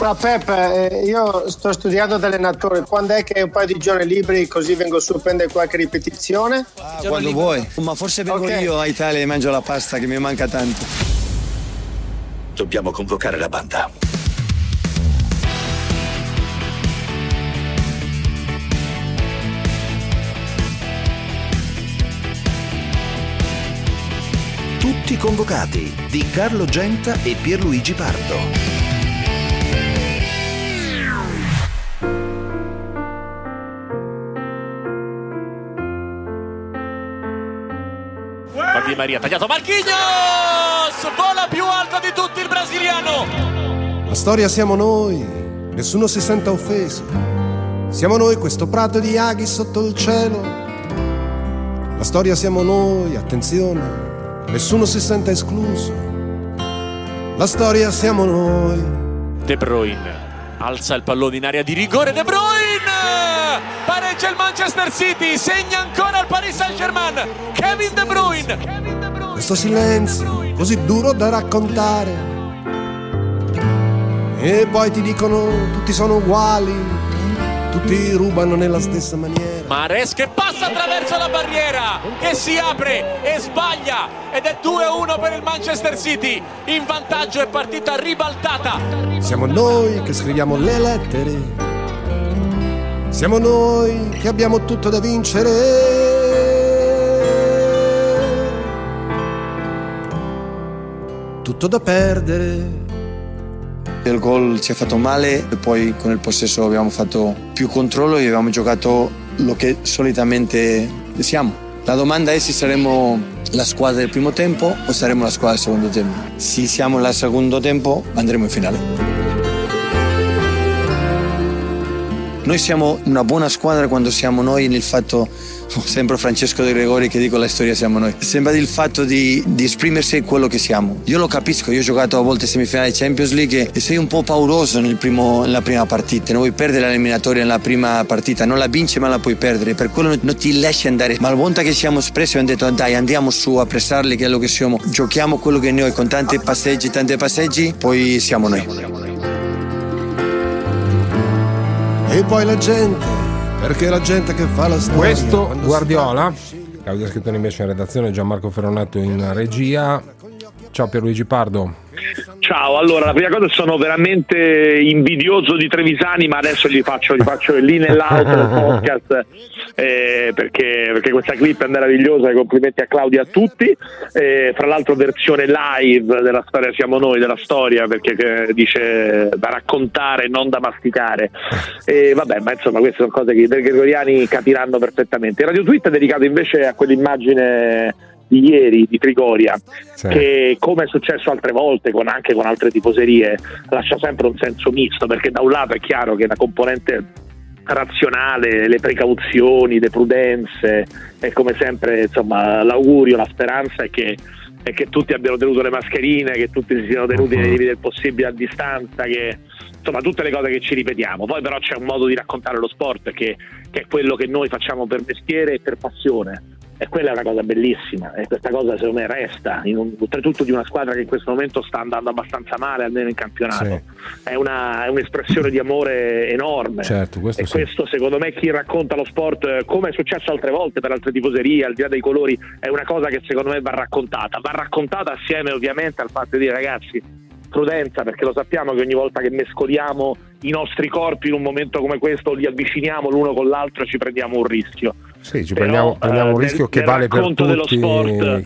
Ma Peppe, eh, io sto studiando da allenatore, quando è che hai un paio di giorni liberi così vengo su a prendere qualche ripetizione? Ah, quando vuoi, ma forse vengo okay. io a Italia e mangio la pasta che mi manca tanto. Dobbiamo convocare la banda. Tutti convocati di Carlo Genta e Pierluigi Pardo. Di Maria, tagliato Marquinhos! Vola più alta di tutti il brasiliano! La storia siamo noi, nessuno si senta offeso. Siamo noi questo prato di aghi sotto il cielo. La storia siamo noi, attenzione, nessuno si senta escluso. La storia siamo noi. De Bruyne alza il pallone in area di rigore De Bruyne pareggia il Manchester City segna ancora il Paris Saint Germain Kevin De Bruyne questo silenzio così duro da raccontare e poi ti dicono tutti sono uguali tutti rubano nella stessa maniera. Mares che passa attraverso la barriera, che si apre e sbaglia ed è 2-1 per il Manchester City. In vantaggio è partita ribaltata. Siamo noi che scriviamo le lettere. Siamo noi che abbiamo tutto da vincere. Tutto da perdere il gol ci ha fatto male e poi con il possesso abbiamo fatto più controllo e abbiamo giocato lo che solitamente siamo. La domanda è se saremo la squadra del primo tempo o saremo la squadra del secondo tempo. Se siamo la secondo tempo andremo in finale. Noi siamo una buona squadra quando siamo noi nel fatto sempre Francesco De Gregori che dico la storia siamo noi. Sembra il fatto di, di esprimersi quello che siamo. Io lo capisco, io ho giocato a volte semifinali Champions League e sei un po' pauroso nel primo, nella prima partita, non vuoi perdere l'eliminatoria nella prima partita, non la vinci ma la puoi perdere, per quello non ti lasci andare. Ma la volta che siamo espressi abbiamo detto dai andiamo su a pressarli che è quello che siamo, giochiamo quello che noi con tanti passeggi, tanti passeggi, poi siamo noi. E poi la gente perché la gente che fa la storia. Questo Guardiola, Claudia Scrittoni invece in redazione, Gianmarco Ferronato in regia. Ciao Pierluigi Pardo. Ciao, allora la prima cosa sono veramente invidioso di Trevisani, ma adesso gli faccio, gli faccio lì nell'auto del podcast eh, perché, perché, questa clip è meravigliosa. Complimenti a Claudia e a tutti. Eh, fra l'altro, versione live della storia Siamo Noi, della storia, perché eh, dice da raccontare, non da masticare. E vabbè, ma insomma, queste sono cose che i gregoriani capiranno perfettamente. Il Radio Tweet è dedicato invece a quell'immagine di ieri di Trigoria, sì. che come è successo altre volte con, anche con altre tifoserie, lascia sempre un senso misto, perché da un lato è chiaro che la componente razionale, le precauzioni, le prudenze e come sempre insomma, l'augurio, la speranza è che, è che, tutti abbiano tenuto le mascherine, che tutti si siano tenuti nei limiti del possibile a distanza, che insomma tutte le cose che ci ripetiamo. Poi però c'è un modo di raccontare lo sport che, che è quello che noi facciamo per mestiere e per passione e quella è una cosa bellissima e questa cosa secondo me resta un, oltretutto di una squadra che in questo momento sta andando abbastanza male almeno in campionato sì. è, una, è, un'espressione di amore enorme certo, questo e sì. questo secondo me chi racconta lo sport come è successo altre volte per altre tifoserie al di là dei colori è una cosa che secondo me va raccontata va raccontata assieme ovviamente al fatto di dire ragazzi prudenza perché lo sappiamo che ogni volta che mescoliamo i nostri corpi in un momento come questo li avviciniamo l'uno con l'altro ci prendiamo un rischio sì, ci prendiamo, Però, prendiamo un eh, rischio nel, che vale per tutti,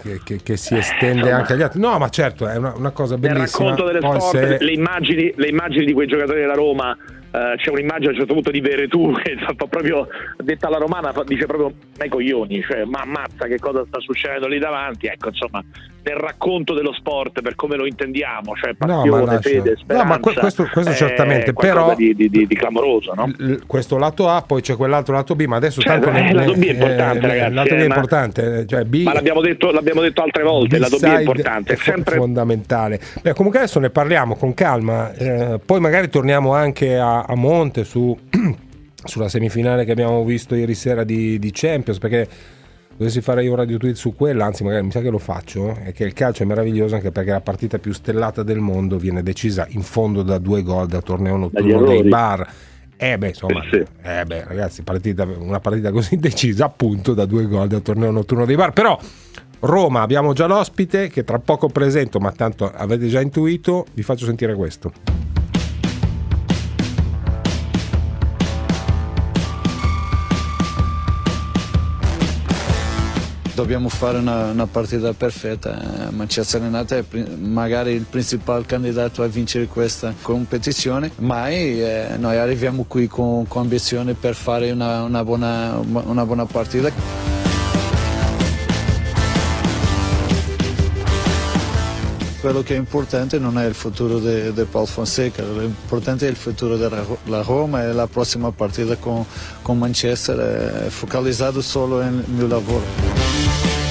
che, che, che, si estende eh, anche agli altri. No, ma certo, è una, una cosa bellissima. Nel racconto dello sport, se... le, immagini, le immagini di quei giocatori della Roma Uh, c'è un'immagine a un certo punto di Veretù che fa proprio detta alla romana dice proprio ai coglioni cioè ma ammazza che cosa sta succedendo lì davanti ecco insomma nel racconto dello sport per come lo intendiamo cioè passione, no, fede, speranza no ma questo, questo certamente però di, di, di, clamoroso no? questo lato A poi c'è quell'altro lato B ma adesso cioè, tanto eh, ne, lato B è importante eh, ragazzi lato B è eh, importante cioè B, ma l'abbiamo detto, l'abbiamo detto altre volte il lato B è importante è sempre fondamentale Beh, comunque adesso ne parliamo con calma eh, poi magari torniamo anche a, a monte su sulla semifinale che abbiamo visto ieri sera di, di Champions perché dovessi fare io un radio tweet su quella, anzi magari mi sa che lo faccio, è che il calcio è meraviglioso anche perché la partita più stellata del mondo viene decisa in fondo da due gol da torneo notturno dei bar. Eh beh, insomma, sì, sì. Eh beh, ragazzi, partita, una partita così decisa appunto da due gol da torneo notturno dei bar. Però Roma abbiamo già l'ospite che tra poco presento, ma tanto avete già intuito, vi faccio sentire questo. Dobbiamo fare una, una partita perfetta. Manchester United è magari il principale candidato a vincere questa competizione, ma eh, noi arriviamo qui con, con ambizione per fare una, una, buona, una buona partita. quello che è importante non è il futuro di Paul Fonseca, l'importante è il futuro della Roma e la prossima partita con, con Manchester è focalizzato solo nel mio lavoro. Bye.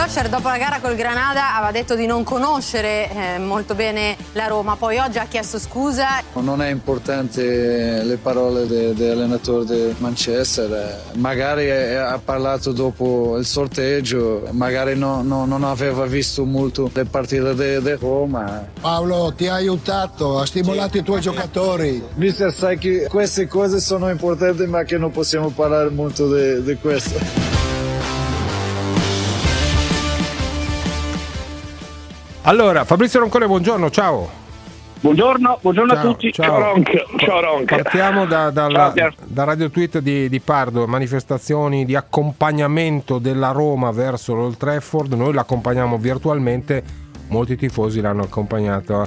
Solskjaer dopo la gara col Granada aveva detto di non conoscere eh, molto bene la Roma, poi oggi ha chiesto scusa. Non è importante le parole dell'allenatore di Manchester, magari ha parlato dopo il sorteggio, magari no, no, non aveva visto molto le partite di Roma. Paolo ti ha aiutato, ha stimolato sì. i tuoi giocatori. Mister sai che queste cose sono importanti ma che non possiamo parlare molto di questo. Allora, Fabrizio Roncone, buongiorno, ciao. Buongiorno, buongiorno ciao, a tutti. Ciao, Ronc. Ciao Ronc. Partiamo da, dalla, ciao, da Radio Tweet di, di, Pardo, manifestazioni di accompagnamento della Roma verso l'Old Trafford. Noi l'accompagniamo virtualmente, molti tifosi l'hanno accompagnata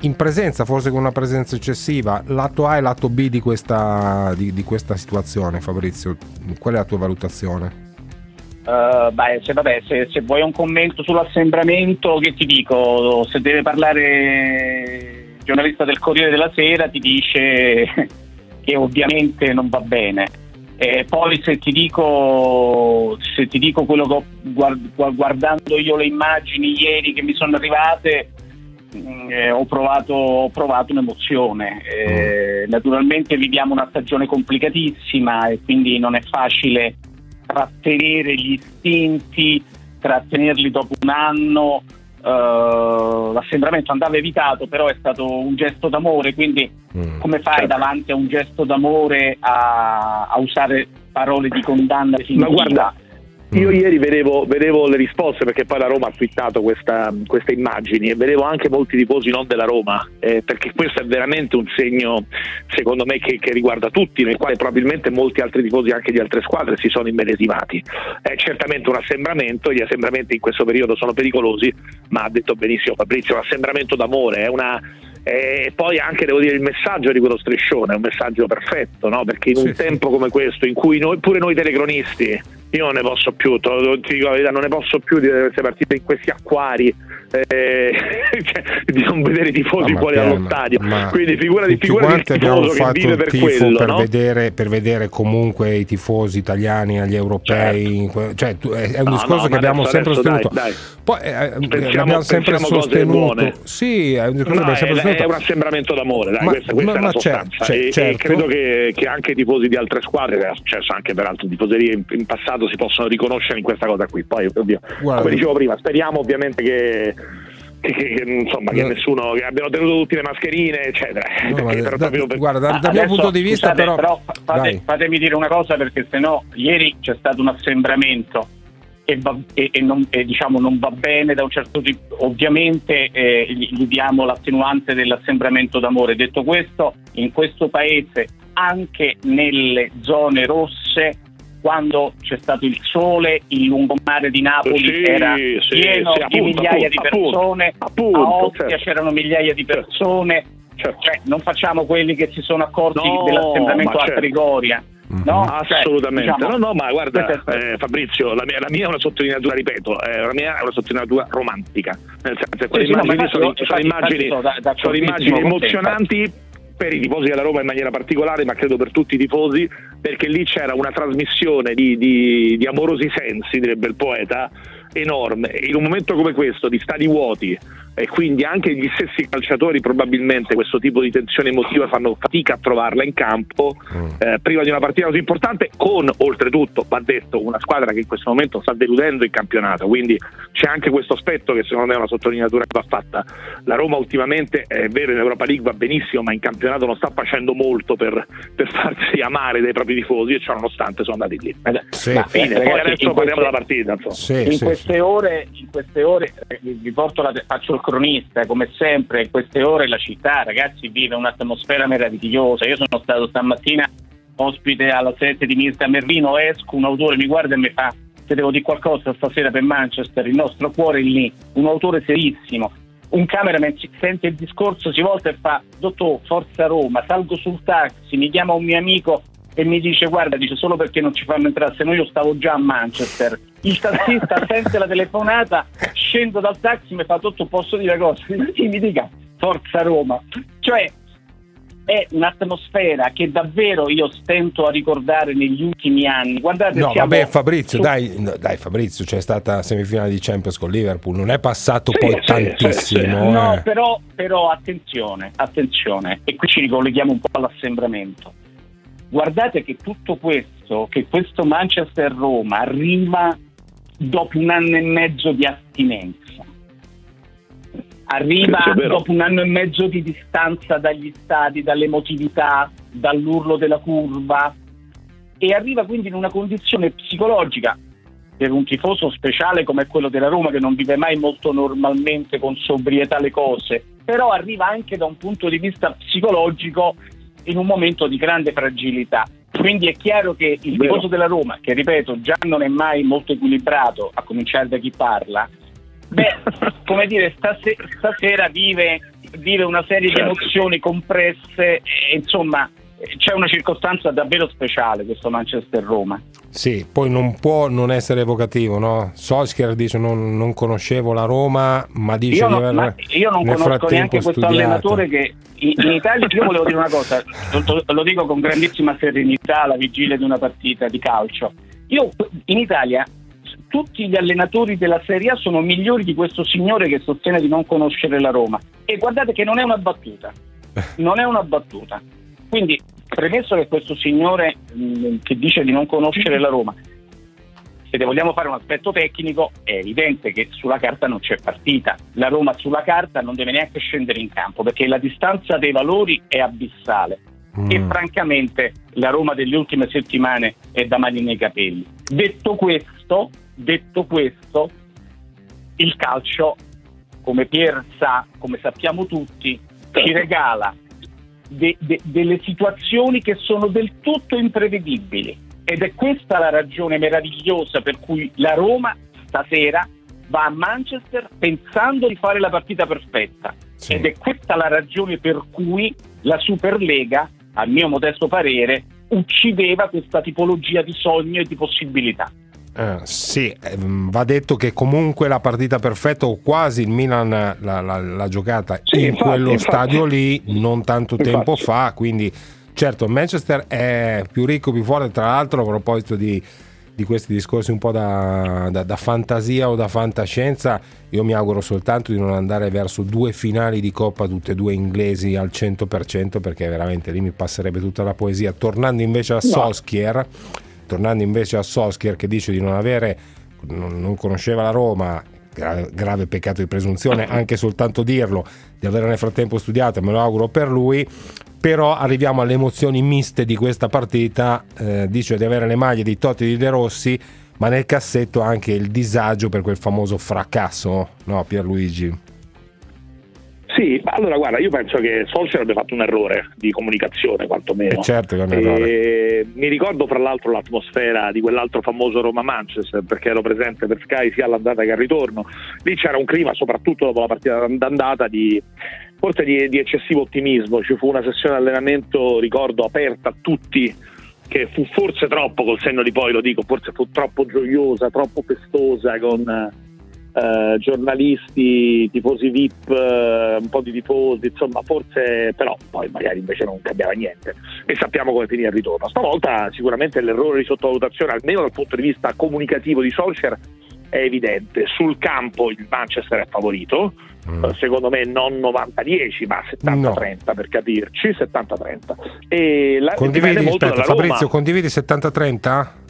in presenza, forse con una presenza eccessiva. Lato A e lato B di questa, di, di questa situazione, Fabrizio, qual è la tua valutazione? Uh, beh, se, vabbè, se, se, vuoi un commento sull'assembramento, che ti dico? Se deve parlare il giornalista del Corriere della Sera, ti dice che ovviamente non va bene. E poi se ti dico, se ti dico quello che ho guard- guardando io le immagini ieri che mi sono arrivate, mm, eh, ho, provato, ho, provato, un'emozione. Eh, mm. naturalmente viviamo una stagione complicatissima e quindi non è facile trattenere gli istinti, trattenerli dopo un anno. Uh, l'assembramento andava evitato, però è stato un gesto d'amore, quindi mm, come fai certo. davanti a un gesto d'amore a, a usare parole di condanna definitiva? Ma guarda, io mm. ieri vedevo, vedevo, le risposte perché poi la Roma ha twittato questa, queste immagini e vedevo anche molti tifosi non della Roma eh, perché questo è veramente un segno secondo me che, che, riguarda tutti nel quale probabilmente molti altri tifosi anche di altre squadre si sono immedesimati è certamente un assembramento gli assembramenti in questo periodo sono pericolosi ma ha detto benissimo Fabrizio un assembramento d'amore è una e poi anche devo dire il messaggio di quello striscione è un messaggio perfetto no? perché in un sì, tempo come questo in cui noi, pure noi telecronisti io non ne posso più, ti dico la verità, non ne posso più di queste partite in questi acquari, eh, cioè, di non vedere i tifosi no, fuori dallo stadio. Quindi figura di figura di tifoso che vive per quello. Per, no? vedere, per vedere comunque i tifosi italiani agli europei, certo. cioè, è un no, discorso che abbiamo sempre sostenuto. Dai, dai. Poi eh, eh pensiamo, abbiamo sempre sostenuto. Sì, è un, discorso no, è, è, un assembramento d'amore, dai, ma, questa, questa ma, è la sostanza. C'è, c'è, e, certo. e, credo che, che, anche i tifosi di altre squadre, che è successo anche per altre tifoserie in, in passato, si possono riconoscere in questa cosa qui. Poi, ovvio, come dicevo prima, speriamo ovviamente che che, che, insomma, che nessuno che abbiano tenuto tutte le mascherine, eccetera. No, da, per... Guarda, dal, dal mio punto di vista, scusate, però, però fate, fatemi dire una cosa perché sennò ieri c'è stato un assembramento e, va, e, e, non, e diciamo, non, va bene da un certo tipo. Ovviamente eh, gli, gli diamo l'attenuante dell'assembramento d'amore. Detto questo, in questo paese, anche nelle zone rosse, quando c'è stato il sole, il lungomare di Napoli sì, era sì, pieno sì, appunto, di migliaia appunto, di persone, appunto, a Ostia certo. c'erano migliaia di persone, certo. cioè, non facciamo quelli che si sono accorti no, dell'assembramento a certo. Trigoria. Mhm. No, assolutamente. Cioè, diciamo, no, no, ma guarda, eh, Fabrizio, la mia, la mia, è una sottolineatura, ripeto, eh, la mia è una sottolineatura romantica. Nel senso, quelle sì, immagini, sono, sono, immagini, sono immagini emozionanti per i tifosi della Roma in maniera particolare, ma credo per tutti i tifosi, perché lì c'era una trasmissione di, di, di amorosi sensi, direbbe il poeta, enorme. In un momento come questo, di stadi vuoti, e quindi anche gli stessi calciatori probabilmente questo tipo di tensione emotiva fanno fatica a trovarla in campo mm. eh, prima di una partita così importante con oltretutto va detto una squadra che in questo momento sta deludendo il campionato. Quindi c'è anche questo aspetto che secondo me è una sottolineatura che va fatta. La Roma ultimamente è vero in Europa League va benissimo ma in campionato non sta facendo molto per, per farsi amare dai propri tifosi e ciò nonostante sono andati lì. Sì. ma fine, poi adesso parliamo della partita sì, in, sì, queste ore, in queste ore eh, vi porto la, faccio il cronista, come sempre in queste ore la città, ragazzi, vive un'atmosfera meravigliosa. Io sono stato stamattina ospite alla sede di Mirta Merlino, esco, un autore mi guarda e mi fa se devo dire qualcosa stasera per Manchester, il nostro cuore è lì, un autore serissimo. Un cameraman sente il discorso, si volta e fa, dottor, forza Roma, salgo sul taxi, mi chiama un mio amico e mi dice guarda dice solo perché non ci fanno entrare se no io stavo già a Manchester il tassista sente la telefonata scendo dal taxi mi fa tutto posso dire cosa sì, mi dica forza Roma cioè è un'atmosfera che davvero io stento a ricordare negli ultimi anni. Guardate, no, vabbè, Fabrizio, su... dai, dai, Fabrizio, c'è stata semifinale di Champions con Liverpool, non è passato sì, poi sì, tantissimo. Sì, eh. No, però, però attenzione, attenzione, e qui ci ricolleghiamo un po' all'assembramento guardate che tutto questo, che questo Manchester Roma arriva dopo un anno e mezzo di astinenza, arriva dopo un anno e mezzo di distanza dagli stadi, dall'emotività, dall'urlo della curva e arriva quindi in una condizione psicologica per un tifoso speciale come quello della Roma che non vive mai molto normalmente con sobrietà le cose, però arriva anche da un punto di vista psicologico in un momento di grande fragilità. Quindi è chiaro che il tifoso della Roma, che ripeto già non è mai molto equilibrato, a cominciare da chi parla, beh, come dire, stase- stasera vive, vive, una serie certo. di emozioni compresse, e, insomma, c'è una circostanza davvero speciale questo Manchester-Roma. Sì, poi non può non essere evocativo, no? Solskjaer dice non, non conoscevo la Roma, ma dice io di aver ma Io non conosco neanche questo studiato. allenatore che in, in, Italia, io volevo dire una cosa, lo, lo dico con grandissima serenità alla vigilia di una partita di calcio. Io in Italia tutti gli allenatori della Serie A sono migliori di questo signore che sostiene di non conoscere la Roma. E guardate che non è una battuta. Non è una battuta. Quindi, premesso che questo signore mh, mm, che dice di non conoscere la Roma, se ne vogliamo fare un aspetto tecnico, è evidente che sulla carta non c'è partita. La Roma sulla carta non deve neanche scendere in campo perché la distanza dei valori è abissale. Mm. E francamente la Roma delle ultime settimane è da mani nei capelli. Detto questo, detto questo, il calcio, come Pier sa, come sappiamo tutti, ci regala de, de, delle situazioni che sono del tutto imprevedibili. Ed è questa la ragione meravigliosa per cui la Roma stasera va a Manchester pensando di fare la partita perfetta. Sì. Ed è questa la ragione per cui la Superlega, a mio modesto parere, uccideva questa tipologia di sogno e di possibilità. Eh, sì, ehm, va detto che comunque la partita perfetta o quasi il Milan l'ha, giocata sì, in infatti, quello infatti. stadio lì non tanto infatti. tempo fa, quindi certo Manchester è più ricco, più forte, tra l'altro a proposito di, di questi discorsi un po' da, da, da, fantasia o da fantascienza, io mi auguro soltanto di non andare verso due finali di Coppa, tutte e due inglesi al 100%, perché veramente lì mi passerebbe tutta la poesia. Tornando invece a no. Solskjaer tornando invece a Solskjaer che dice di non avere, non conosceva la Roma, grave, grave peccato di presunzione, anche soltanto dirlo, di aver nel frattempo studiato, me lo auguro per lui, però arriviamo alle emozioni miste di questa partita, eh, dice di avere le maglie di Totti e di De Rossi, ma nel cassetto anche il disagio per quel famoso fracasso, no Pierluigi? Sì, allora guarda, io penso che Solskjaer abbia fatto un errore di comunicazione, quantomeno. Eh certo che è un errore. mi ricordo fra l'altro l'atmosfera di quell'altro famoso Roma-Manchester, perché ero presente per Sky sia all'andata che al ritorno. Lì c'era un clima, soprattutto dopo la partita d'andata, di forse di, di eccessivo ottimismo. Ci fu una sessione di allenamento, ricordo, aperta a tutti che fu forse troppo, col senno di poi lo dico, forse fu troppo gioiosa, troppo festosa con eh, giornalisti, tifosi VIP, eh, un po' di tifosi, insomma, forse però poi magari invece non cambiava niente e sappiamo come finire il ritorno. Stavolta sicuramente l'errore di sottovalutazione, almeno dal punto di vista comunicativo di Solskjaer, è evidente. Sul campo il Manchester è favorito, mm. secondo me non 90-10, ma 70-30 no. per capirci, 70-30. E la, condividi, aspetta, Fabrizio, condividi 70-30?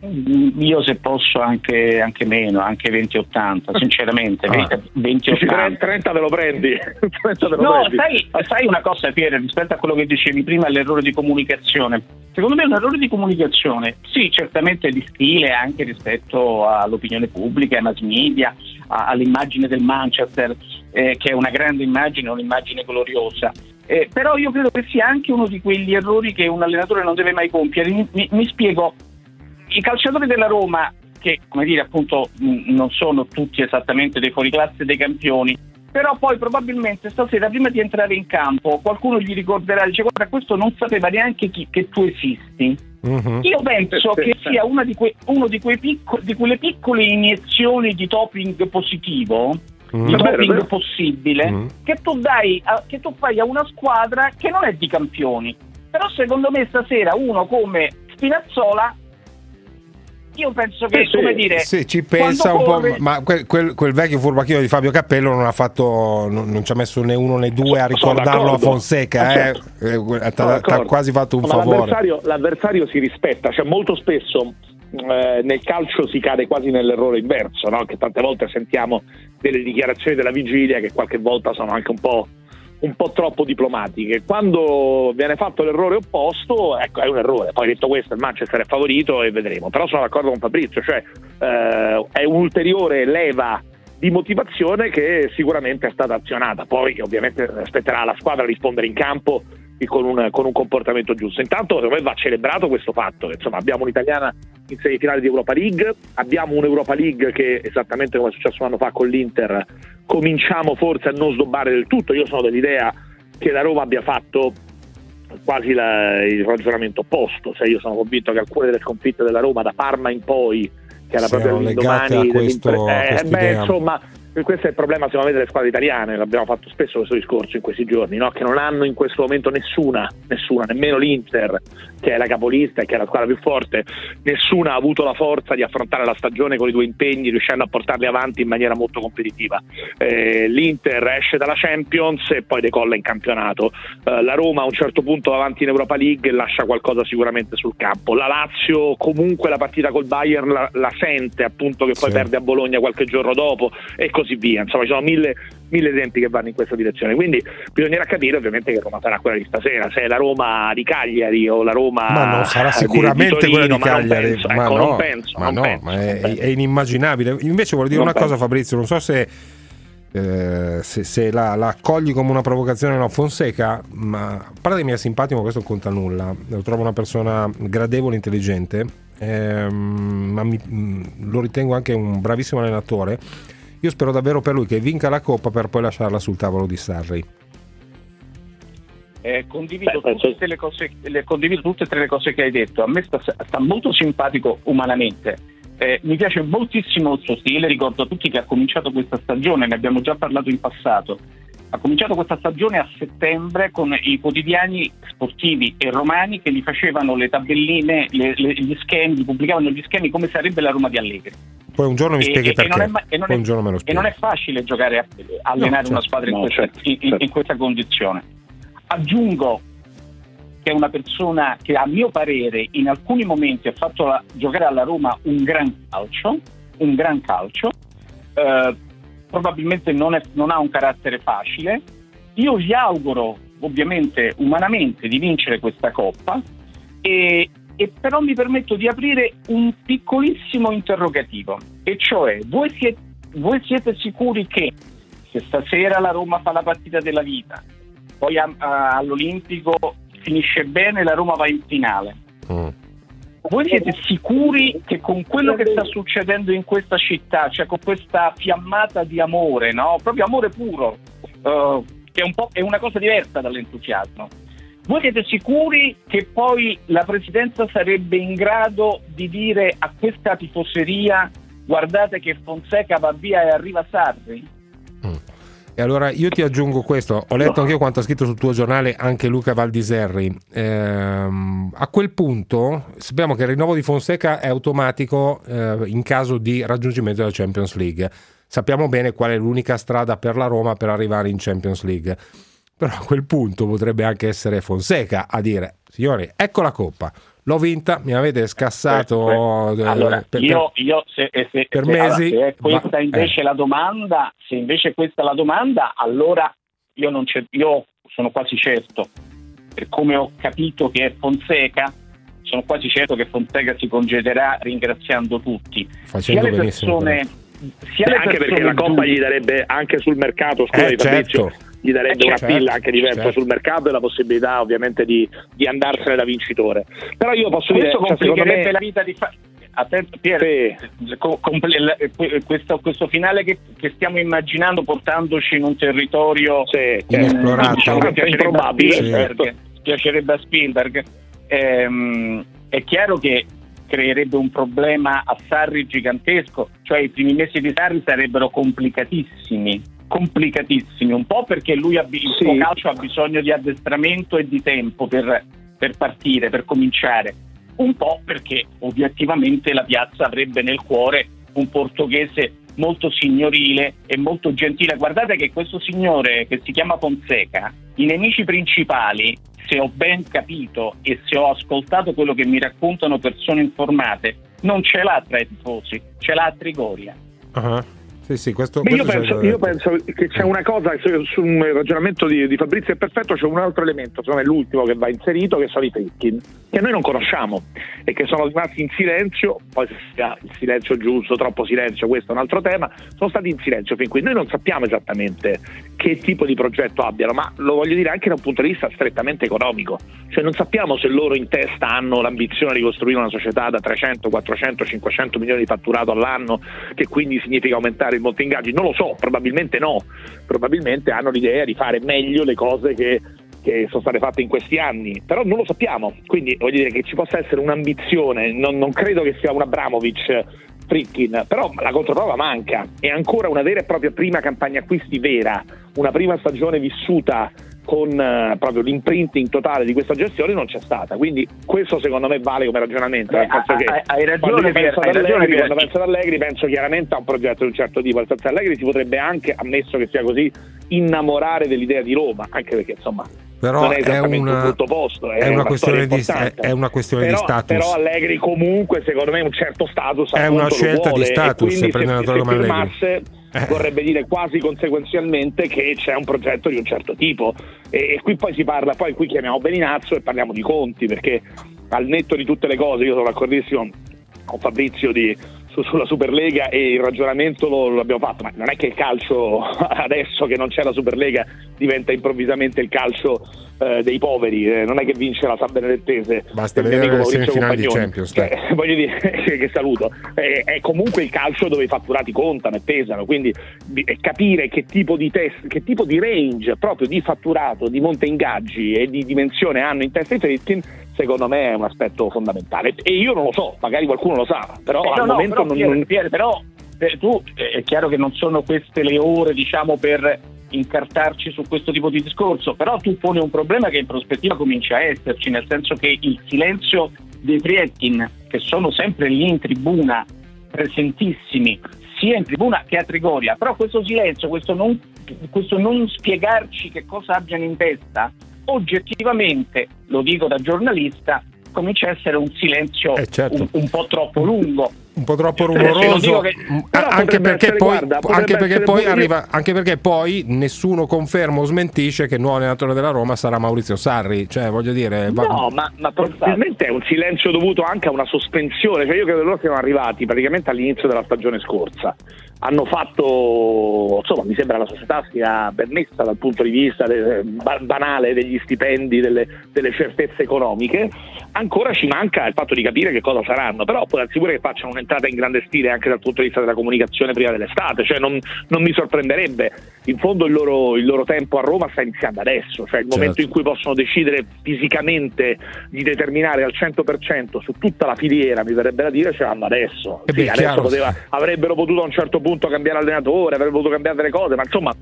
Io se posso anche, anche meno, anche 20-80, sinceramente. Ah. 20-80. 30 te lo prendi. 30 te lo no, prendi. Sai, sai, una cosa Piero, rispetto a quello che dicevi prima, l'errore di comunicazione. Secondo me è un errore di comunicazione, sì, certamente di stile anche rispetto all'opinione pubblica, ai mass media, all'immagine del Manchester, eh, che è una grande immagine, un'immagine gloriosa. Eh, però io credo che sia anche uno di quegli errori che un allenatore non deve mai compiere. Mi, mi, mi spiego, i calciatori della Roma, che come dire appunto non sono tutti esattamente dei fuoriclasse dei campioni, però poi probabilmente stasera prima di entrare in campo qualcuno gli ricorderà, dice guarda questo non sapeva neanche chi, che tu esisti. Uh-huh. Io penso che sia una di, que, uno di, picco, di, quelle piccole iniezioni di doping positivo, uh-huh. di doping possibile, uh-huh. che, tu dai a, che tu fai a una squadra che non è di campioni. Però secondo me stasera uno come Spinazzola io penso che, sì, come dire, sì, ci pensa un corre... po', ma quel, quel, quel, vecchio furbacchino di Fabio Cappello non ha fatto, non, non ci ha messo né uno né due a ricordarlo a Fonseca, eh? certo. eh, ha quasi fatto un ma favore. L'avversario, l'avversario, si rispetta, cioè molto spesso eh, nel calcio si cade quasi nell'errore inverso, no? che tante volte sentiamo delle dichiarazioni della vigilia che qualche volta sono anche un po' un po' troppo diplomatiche. Quando viene fatto l'errore opposto, ecco, è un errore. Poi detto questo, il Manchester è favorito e vedremo. Però sono d'accordo con Fabrizio, cioè eh, è un'ulteriore leva di motivazione che sicuramente è stata azionata. Poi ovviamente aspetterà la squadra a rispondere in campo con un, con un, comportamento giusto. Intanto secondo me va celebrato questo fatto, che insomma abbiamo un'italiana in semifinale di Europa League, abbiamo un'Europa League che esattamente come è successo un anno fa con l'Inter cominciamo forse a non sdobbare del tutto, io sono dell'idea che la Roma abbia fatto quasi la, il ragionamento opposto, cioè io sono convinto che alcune delle sconfitte della Roma da Parma in poi che era proprio l'indomani questo, eh, beh, insomma questo è il problema secondo me delle squadre italiane, l'abbiamo fatto spesso questo discorso in questi giorni, no? che non hanno in questo momento nessuna, nessuna, nemmeno l'Inter che è la capolista e che è la squadra più forte, nessuna ha avuto la forza di affrontare la stagione con i due impegni riuscendo a portarli avanti in maniera molto competitiva. Eh, L'Inter esce dalla Champions e poi decolla in campionato, eh, la Roma a un certo punto va avanti in Europa League e lascia qualcosa sicuramente sul campo, la Lazio comunque la partita col Bayern la, la sente appunto che poi sì. perde a Bologna qualche giorno dopo e così così via. Insomma, ci sono mille, mille esempi che vanno in questa direzione. Quindi bisognerà capire ovviamente che Roma sarà quella di stasera, se è la Roma di Cagliari o la Roma. Ma no, sarà sicuramente di, di quella di Cagliari. Penso, ma ecco, no, non penso, ma no, penso, ma è, è, inimmaginabile. Invece voglio dire non una penso. cosa, Fabrizio, non so se. Eh, se, se la, la, accogli come una provocazione o no Fonseca ma a parte che mi è simpatico questo non conta nulla lo trovo una persona gradevole intelligente ehm, ma mi, lo ritengo anche un bravissimo allenatore io spero davvero per lui che vinca la coppa per poi lasciarla sul tavolo di Sarri. Eh, condivido, Beh, tutte le cose, le, condivido tutte e tre le cose che hai detto. A me sta, sta molto simpatico umanamente. Eh, mi piace moltissimo il suo stile. Ricordo a tutti che ha cominciato questa stagione, ne abbiamo già parlato in passato. Ha cominciato questa stagione a settembre con i quotidiani sportivi e romani che gli facevano le tabelline, le, le, gli schemi, pubblicavano gli schemi come sarebbe la Roma di Allegri. Poi un giorno mi spieghi e, perché. E non, è, e, non è, e non, è, facile giocare, a, allenare no, una certo, squadra no, in, questa, certo, in, certo. in questa condizione. Aggiungo che è una persona che a mio parere in alcuni momenti ha fatto la, giocare alla Roma un gran calcio, un gran calcio, eh, probabilmente non, è, non, ha un carattere facile. Io gli auguro ovviamente umanamente di vincere questa coppa e, e però mi permetto di aprire un piccolissimo interrogativo, e cioè voi siete, voi siete sicuri che se stasera la Roma fa la partita della vita, poi a, a, all'Olimpico finisce bene, la Roma va in finale. Mm. Voi siete sicuri che con quello che sta succedendo in questa città, cioè con questa fiammata di amore, no? proprio amore puro, uh, che è, un è una cosa diversa dall'entusiasmo, voi siete sicuri che poi la Presidenza sarebbe in grado di dire a questa tifoseria guardate che Fonseca va via e arriva Sarri? E allora io ti aggiungo questo, ho letto anche io quanto ha scritto sul tuo giornale anche Luca Valdiserri. Ehm, a quel punto sappiamo che il rinnovo di Fonseca è automatico eh, in caso di raggiungimento della Champions League. Sappiamo bene qual è l'unica strada per la Roma per arrivare in Champions League. Però a quel punto potrebbe anche essere Fonseca a dire, signori, ecco la coppa, l'ho vinta, mi avete scassato eh, eh. Allora, per, io, io se, se, per se, mesi. Allora, se questa invece eh. la domanda, se invece questa è la domanda, allora io, non c'è, io sono quasi certo, per come ho capito che è Fonseca, sono quasi certo che Fonseca si congederà ringraziando tutti. Facendo sia le persone, sia le anche perché la Coppa gli darebbe anche sul mercato, scusa Eh, certo. Gli darebbe Eh, una certo, pilla anche diversa certo. sul mercato e la possibilità ovviamente di, di andarsene da vincitore. Però io posso dire, questo cioè, complicherebbe me, la vita di fa- Attento, Pier, co- comple- questo, questo finale che, che stiamo immaginando portandoci in un territorio Sì, Inesplorato. diciamo che piacerebbe a Improbabile, Spielberg, certo. piacerebbe a Spielberg. Ehm, è chiaro che creerebbe un problema a Sarri gigantesco, cioè i primi mesi di Sarri sarebbero complicatissimi, complicatissimi, un po' perché lui ha, il Sì. suo calcio ha bisogno di addestramento e di tempo per, per partire, per cominciare, un po' perché obiettivamente la piazza avrebbe nel cuore un portoghese molto signorile e molto gentile. Guardate che questo signore che si chiama Fonseca, i nemici principali, se ho ben capito e se ho ascoltato quello che mi raccontano persone informate, non ce l'ha tra i tifosi, ce l'ha a Trigoria. Ah, Sì, sì, questo, Beh, io, questo penso, c'è- io penso che c'è una cosa su, su un ragionamento di, di Fabrizio è perfetto, c'è un altro elemento, secondo me l'ultimo che va inserito, che sono i Fritkin, che noi non conosciamo e che sono rimasti in silenzio, poi se sia il silenzio giusto, troppo silenzio, questo è un altro tema, sono stati in silenzio fin qui. Noi non sappiamo esattamente che tipo di progetto abbiano, ma lo voglio dire anche da un punto di vista strettamente economico, cioè non sappiamo se loro in testa hanno l'ambizione di costruire una società da 300, 400, 500 milioni di fatturato all'anno, che quindi significa aumentare il monte ingaggi, non lo so, probabilmente no, probabilmente hanno l'idea di fare meglio le cose che, che sono state fatte in questi anni, però non lo sappiamo, quindi voglio dire che ci possa essere un'ambizione, non, non credo che sia un Abramovic Fritkin, però la controprova manca, è ancora una vera e propria prima campagna acquisti vera, una prima stagione vissuta con eh, proprio l'imprinting totale di questa gestione non c'è stata, quindi questo secondo me vale come ragionamento, Beh, hai- che hai- ragione, Pier, penso ad hai ragione, Allegri, quando penso ad Allegri penso chiaramente a un progetto di un certo tipo, nel senso Allegri si potrebbe anche, ammesso che sia così, innamorare dell'idea di Roma, anche perché insomma Però non è è esattamente una- un posto, è, è una questione di- importante. è- è una questione di Però- status. Però Allegri comunque secondo me un certo status È una scelta di vuole, e status, quindi per un se, allenatore se come Allegri. Eh. vorrebbe dire quasi conseguenzialmente che c'è un progetto di un certo tipo e, e qui poi si parla, poi qui chiamiamo Beninazzo e parliamo di conti perché al netto di tutte le cose io sono d'accordissimo con Fabrizio di, sulla Superlega e il ragionamento lo, lo abbiamo fatto, ma non è che il calcio adesso che non c'è la Superlega diventa improvvisamente il calcio eh, dei poveri, eh, non è che vince la San Benedettese Basta vedere le semifinali di. Champions. Cioè, voglio dire che saluto è, è comunque il calcio dove i fatturati contano e pesano quindi bi- e capire che tipo di test che tipo di range proprio di fatturato di monte ingaggi e di dimensione hanno in testa i Fritkin secondo me è un aspetto fondamentale. E io non lo so magari qualcuno lo sa però Eh, al no, no, momento però, non, Pier, però eh, tu eh, è chiaro che non sono queste le ore diciamo per incartarci su questo tipo di discorso però tu poni un problema che in prospettiva comincia a esserci nel senso che il silenzio dei Friedkin che sono sempre lì in tribuna presentissimi sia in tribuna che a Trigoria però questo silenzio questo non, questo non spiegarci che cosa abbiano in testa oggettivamente lo dico da giornalista comincia a essere un silenzio Eh, certo. un, un po' troppo lungo un po' troppo lo rumoroso che- mm, anche perché, essere, poi, guarda, anche, perché poi arriva, anche perché poi nessuno conferma o smentisce che il nuovo allenatore della Roma sarà Maurizio Sarri cioè voglio dire va- No, ma, ma probabilmente è un silenzio dovuto anche a una sospensione. Cioè io credo che loro siano arrivati praticamente all'inizio della stagione scorsa. Hanno fatto, insomma, mi sembra la società sia ben messa dal punto di vista de- ba- banale degli stipendi, delle, delle certezze economiche. Ancora ci manca il fatto di capire che cosa saranno, però può darsi pure che facciano un'entrata in grande stile anche dal punto di vista della comunicazione prima dell'estate. Cioè non, non mi sorprenderebbe. In fondo il loro, il loro tempo a Roma sta iniziando adesso, cioè il momento Certo. in cui possono decidere fisicamente di determinare al 100% su tutta la filiera, mi verrebbe da dire, ce l'hanno adesso. Eh Sì, beh, adesso poteva- avrebbero potuto a un certo punto voluto cambiare allenatore, avrebbe voluto cambiare delle cose, ma insomma,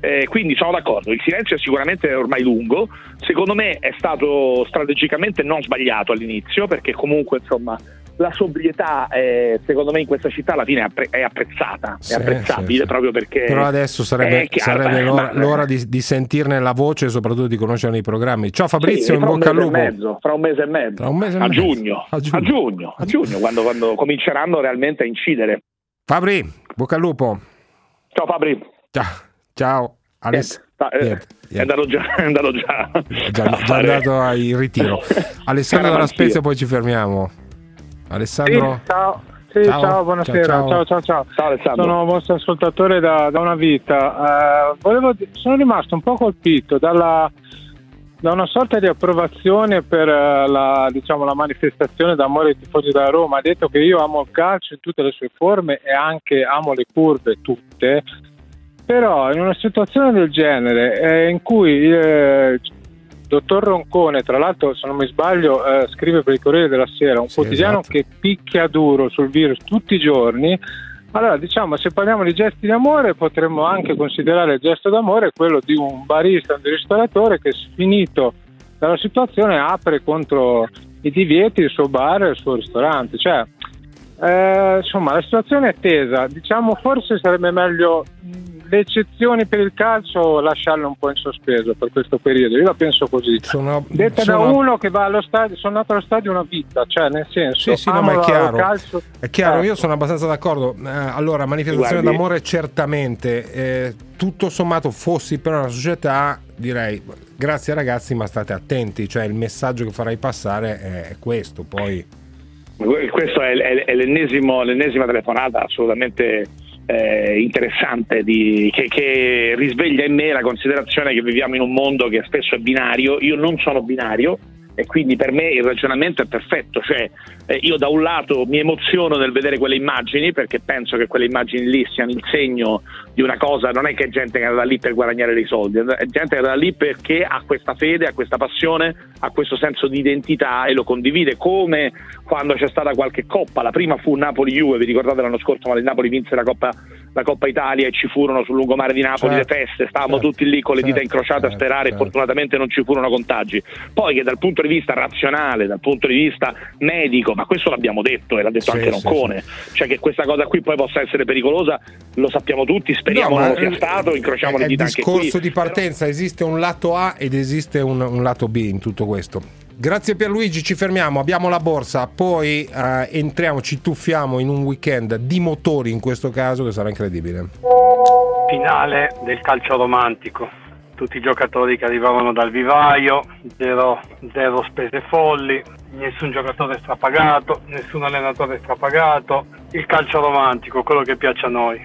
eh, quindi sono d'accordo, il silenzio è sicuramente ormai lungo, secondo me è stato strategicamente non sbagliato all'inizio, perché comunque insomma la sobrietà eh, secondo me in questa città alla fine è apprezzata, Sì, è apprezzabile sì, sì. proprio perché... Però adesso sarebbe, è chiaro, sarebbe l'ora, ma- l'ora di, di sentirne la voce e soprattutto di conoscerne i programmi. Ciao Fabrizio, in bocca al lupo. mezzo, fra un mese e mezzo, un mese e a, mezzo. giugno, A a giugno. giugno, a giugno, quando, quando cominceranno realmente a incidere. Fabri, bocca al lupo. Ciao Fabri. Ciao. Ciao. Aless- Sta- eh, niente, È andato già, è andato già, già, già andato in ritiro. Alessandro dalla. Spezia, poi ci fermiamo. Alessandro? ciao. Sì, Ciao. ciao, buonasera. Ciao, Ciao, ciao. ciao, ciao. Alessandro. Sono vostro ascoltatore da, da una vita. Eh, volevo sono rimasto un po' colpito dalla, da una sorta di approvazione per eh, la, diciamo, la manifestazione d'amore dei tifosi da Roma. Ha detto che io amo il calcio in tutte le sue forme e anche amo le curve tutte. Però in una situazione del genere eh, in cui eh, il dottor Roncone, tra l'altro se non mi sbaglio, eh, scrive per il Corriere della Sera, un Sì, quotidiano esatto. che picchia duro sul virus tutti i giorni, allora diciamo se parliamo di gesti d'amore potremmo anche considerare il gesto d'amore quello di un barista, un ristoratore che finito dalla situazione apre contro i divieti il suo bar e il suo ristorante. Cioè, eh, insomma, la situazione è tesa. Diciamo, forse sarebbe meglio le eccezioni per il calcio lasciarle un po' in sospeso per questo periodo. Io la penso così. Sono, Detta sono- da uno che va allo stadio, sono andato allo stadio una vita, cioè nel senso, Sì, sì, no, ma è la- chiaro. calcio. È chiaro, Certo. io sono abbastanza d'accordo. Eh, allora, manifestazione Guardi- d'amore certamente. Eh, tutto sommato, fossi per una società, direi grazie ragazzi, ma state attenti. Cioè, il messaggio che farai passare è, è questo. Poi, Questo è, è- è l'ennesimo- l'ennesima telefonata assolutamente eh, interessante di- che, che risveglia in me la considerazione che viviamo in un mondo che spesso è binario. Io non sono binario e quindi per me il ragionamento è perfetto. Cioè, eh, io da un lato mi emoziono nel vedere quelle immagini perché penso che quelle immagini lì siano il segno di una cosa, non è che è gente che è andata lì per guadagnare dei soldi, è gente che è andata lì perché ha questa fede, ha questa passione, ha questo senso di identità e lo condivide, come quando c'è stata qualche coppa, la prima fu Napoli-Juve, vi ricordate l'anno scorso quando il Napoli vinse la Coppa, la Coppa Italia e ci furono sul lungomare di Napoli Certo, le feste, stavamo certo, tutti lì con le dita certo, incrociate a certo, sperare e certo. fortunatamente non ci furono contagi. Poi che dal punto di vista razionale, dal punto di vista medico, ma questo l'abbiamo detto e l'ha detto Sì, anche sì, Roncone, cioè che questa cosa qui poi possa essere pericolosa, lo sappiamo tutti, speriamo No, non sia è- stato, incrociamo è le il dita anche qui. discorso di partenza. Esiste un lato A ed esiste un, un lato B in tutto questo. Grazie Pierluigi, ci fermiamo, abbiamo la borsa, poi eh, entriamo, ci tuffiamo in un weekend di motori in questo caso che sarà incredibile. finale del calcio romantico. Tutti i giocatori che arrivavano dal vivaio, zero, zero spese folli, nessun giocatore strapagato, nessun allenatore strapagato. Il calcio romantico, quello che piace a noi.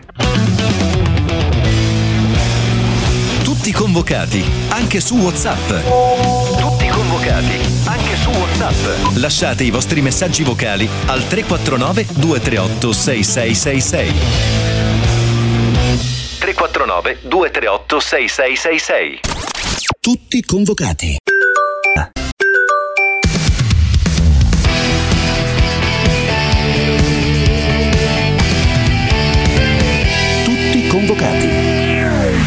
Tutti convocati, anche su WhatsApp. Tutti convocati, anche su WhatsApp. Lasciate i vostri messaggi vocali al 349 238 6666. 349 238 6666. Tutti convocati. Tutti convocati. Il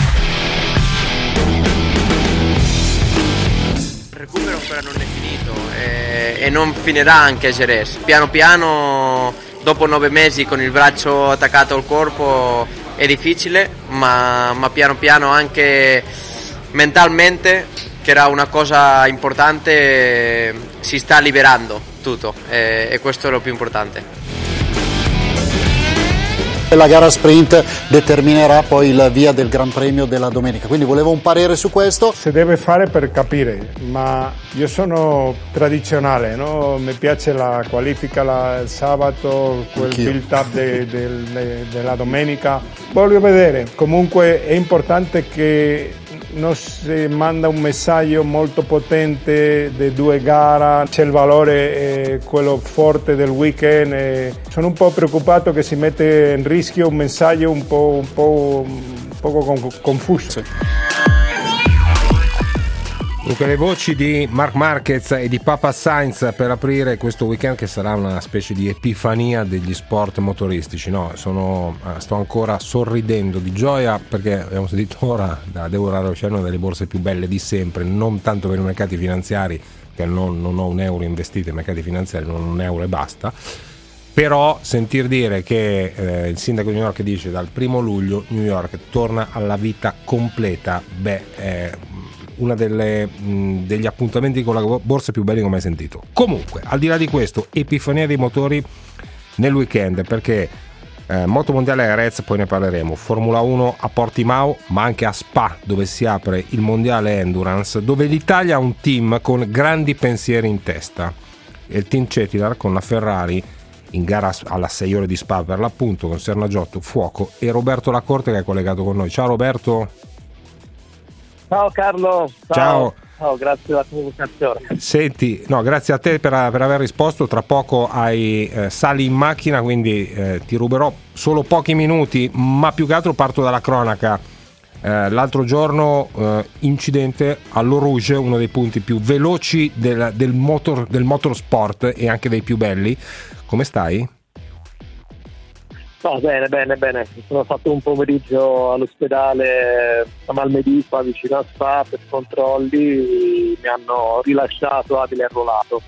recupero ancora non è finito e, e non finirà anche a Jerez. Piano piano, dopo nove mesi con il braccio attaccato al corpo è difficile, ma, ma piano piano anche mentalmente, che era una cosa importante, si sta liberando tutto e, e questo è lo più importante. La gara sprint determinerà poi il via del Gran Premio della domenica, quindi volevo un parere su questo. Si deve fare per capire, ma io sono tradizionale, no? mi piace la qualifica la- il sabato, quel Anch'io. build up de- del- de- della domenica. Voglio vedere, comunque è importante che non si manda un messaggio molto potente di due gare, c'è il valore, eh, quello forte del weekend. e sono un po' preoccupato che si mette in rischio un messaggio un po', un po', un poco con- confuso. Dunque le voci di Mark Marquez e di Papa Sainz per aprire questo weekend che sarà una specie di epifania degli sport motoristici. No, sono, eh, sto ancora sorridendo di gioia perché abbiamo sentito ora da Deborah una delle borse più belle di sempre, non tanto per i mercati finanziari, che non, non ho un euro investito nei mercati finanziari, non ho un euro e basta. Però sentir dire che eh, il sindaco di New York dice dal primo luglio New York torna alla vita completa, beh, eh, uno degli appuntamenti con la borsa più belli che ho mai sentito. Comunque, al di là di questo, epifania dei motori nel weekend perché eh, Moto Mondiale a Rez, poi ne parleremo, Formula 1 a Portimao, ma anche a Spa, dove si apre il Mondiale Endurance, dove l'Italia ha un team con grandi pensieri in testa. E il team Cetilar con la Ferrari in gara alla 6 ore di Spa per l'appunto con Serna Giotto, Fuoco e Roberto Lacorte che è collegato con noi. Ciao Roberto. Ciao Carlo. Ciao. Ciao. Ciao, grazie della comunicazione. Senti, no, grazie a te per, per aver risposto. Tra poco hai eh, sali in macchina, quindi eh, ti ruberò solo pochi minuti, ma più che altro parto dalla cronaca. Eh, l'altro giorno eh, incidente all'Orouge, uno dei punti più veloci del, del, motor, del motorsport e anche dei più belli. Come stai? No, bene, bene, bene. Sono fatto un pomeriggio all'ospedale a Malmedifa, vicino a Spa, per controlli. Mi hanno rilasciato abile e arruolato.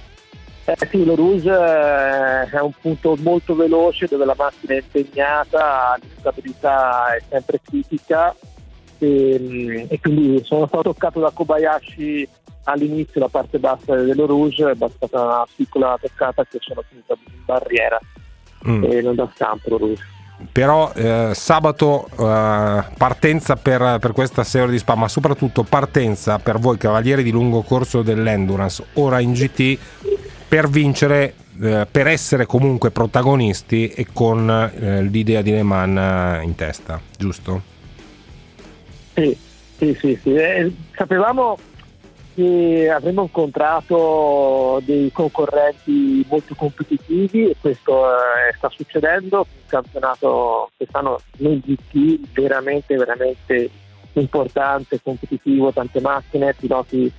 Eh sì, lo Rouge eh, è un punto molto veloce dove la macchina è impegnata, l'instabilità è sempre critica e, mm, e, quindi sono stato toccato da Kobayashi all'inizio, la parte bassa dello Rouge, è bastata una piccola toccata che sono finita in barriera mm. e non da stampo lui. Però eh, sabato eh, partenza per, per, questa serie di spa, ma soprattutto partenza per voi cavalieri di lungo corso dell'Endurance, ora in GT, per vincere, eh, per essere comunque protagonisti e con eh, l'idea di Le Mans eh, in testa, giusto? Sì, sì, sì. sì. Eh, sapevamo che avremmo incontrato dei concorrenti molto competitivi e questo eh, sta succedendo, un campionato quest'anno nel GT veramente veramente importante, competitivo, tante macchine, piloti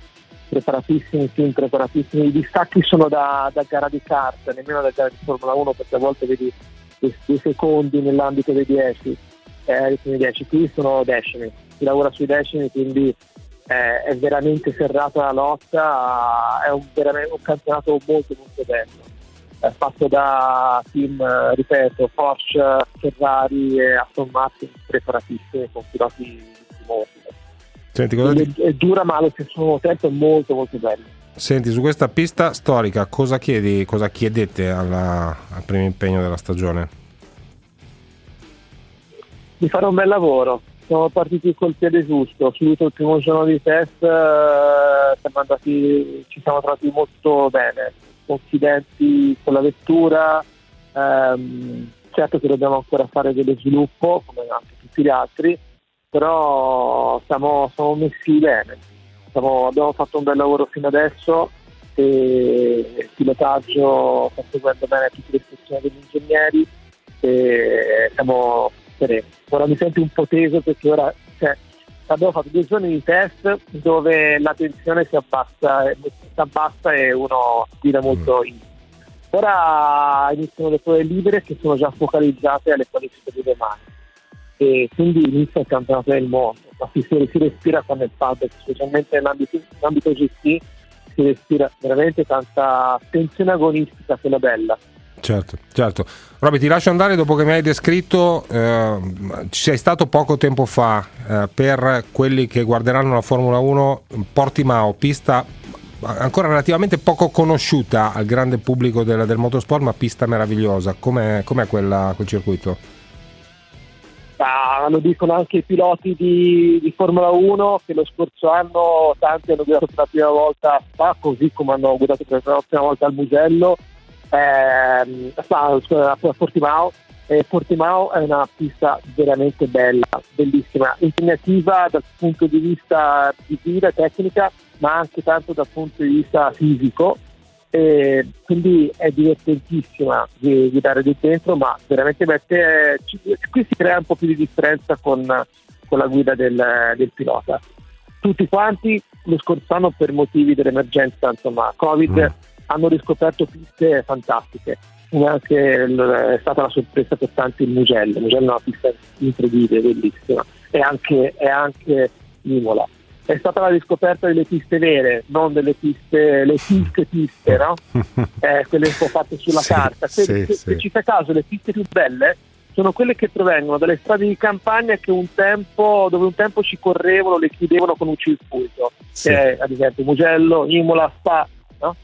preparatissimi, team preparatissimi, i distacchi sono da, da, gara di kart, nemmeno da gara di Formula 1 perché a volte vedi dei secondi nell'ambito dei 10, eh, 10, qui sono decimi, si lavora sui decimi quindi eh, è veramente serrata la lotta, è un, un campionato molto molto bello. È fatto da team, ripeto, Porsche, Ferrari e Aston Martin preparatissimi con piloti di Senti, cosa ti... è, è dura ma allo stesso tempo è molto molto bello. Senti, su questa pista storica cosa chiedi, cosa chiedete alla, al primo impegno della stagione? Di fare un bel lavoro, siamo partiti col piede giusto, subito il primo giorno di test eh, siamo andati, ci siamo trovati molto bene, confidenti con la vettura, ehm, certo che dobbiamo ancora fare dello sviluppo come anche tutti gli altri, però siamo, siamo messi bene, siamo, abbiamo fatto un bel lavoro fino adesso e il pilotaggio sta seguendo bene tutte le istruzioni degli ingegneri e siamo sereni ora mi sento un po' teso perché ora cioè, abbiamo fatto due giorni di test dove la tensione si abbassa, si abbassa e uno tira molto mm. in. Ora iniziano le prove libere che sono già focalizzate alle qualifiche di domani e quindi inizia il campionato del mondo. Ma si, si respira con il paddock, specialmente nell'ambito, nell'ambito GT, si respira veramente tanta tensione agonistica, quella bella. Certo, certo. Roby, ti lascio andare dopo che mi hai descritto, eh, ci sei stato poco tempo fa eh, per quelli che guarderanno la Formula 1 Portimao, pista ancora relativamente poco conosciuta al grande pubblico del, del motorsport, ma pista meravigliosa. Com'è, com'è quella, quel circuito? Ah, lo dicono anche i piloti di, di, Formula 1 che lo scorso anno tanti hanno guidato per la prima volta a così come hanno guidato per la prima volta al Mugello ehm, a Portimao. Eh, Portimao è una pista veramente bella, bellissima, impegnativa dal punto di vista di guida tecnica, ma anche tanto dal punto di vista fisico. Eh, quindi è divertentissima di guidare di dentro, ma veramente mette, eh, qui si crea un po' più di differenza con, con la guida del, del pilota. tutti quanti lo scorso anno per motivi dell'emergenza, insomma, Covid, mm. Hanno riscoperto piste fantastiche. Anche è stata la sorpresa per tanti il Mugello, il Mugello è una pista incredibile, bellissima, e anche, anche Imola. È stata la riscoperta delle piste vere, non delle piste, le piste piste, no? eh, quelle un po' fatte sulla sì, carta. Se, sì, se, sì. se ci fai caso, le piste più belle sono quelle che provengono dalle strade di campagna un tempo, dove un tempo ci correvano, le chiudevano con un circuito, sì. che è ad esempio Mugello, Imola, Spa, no?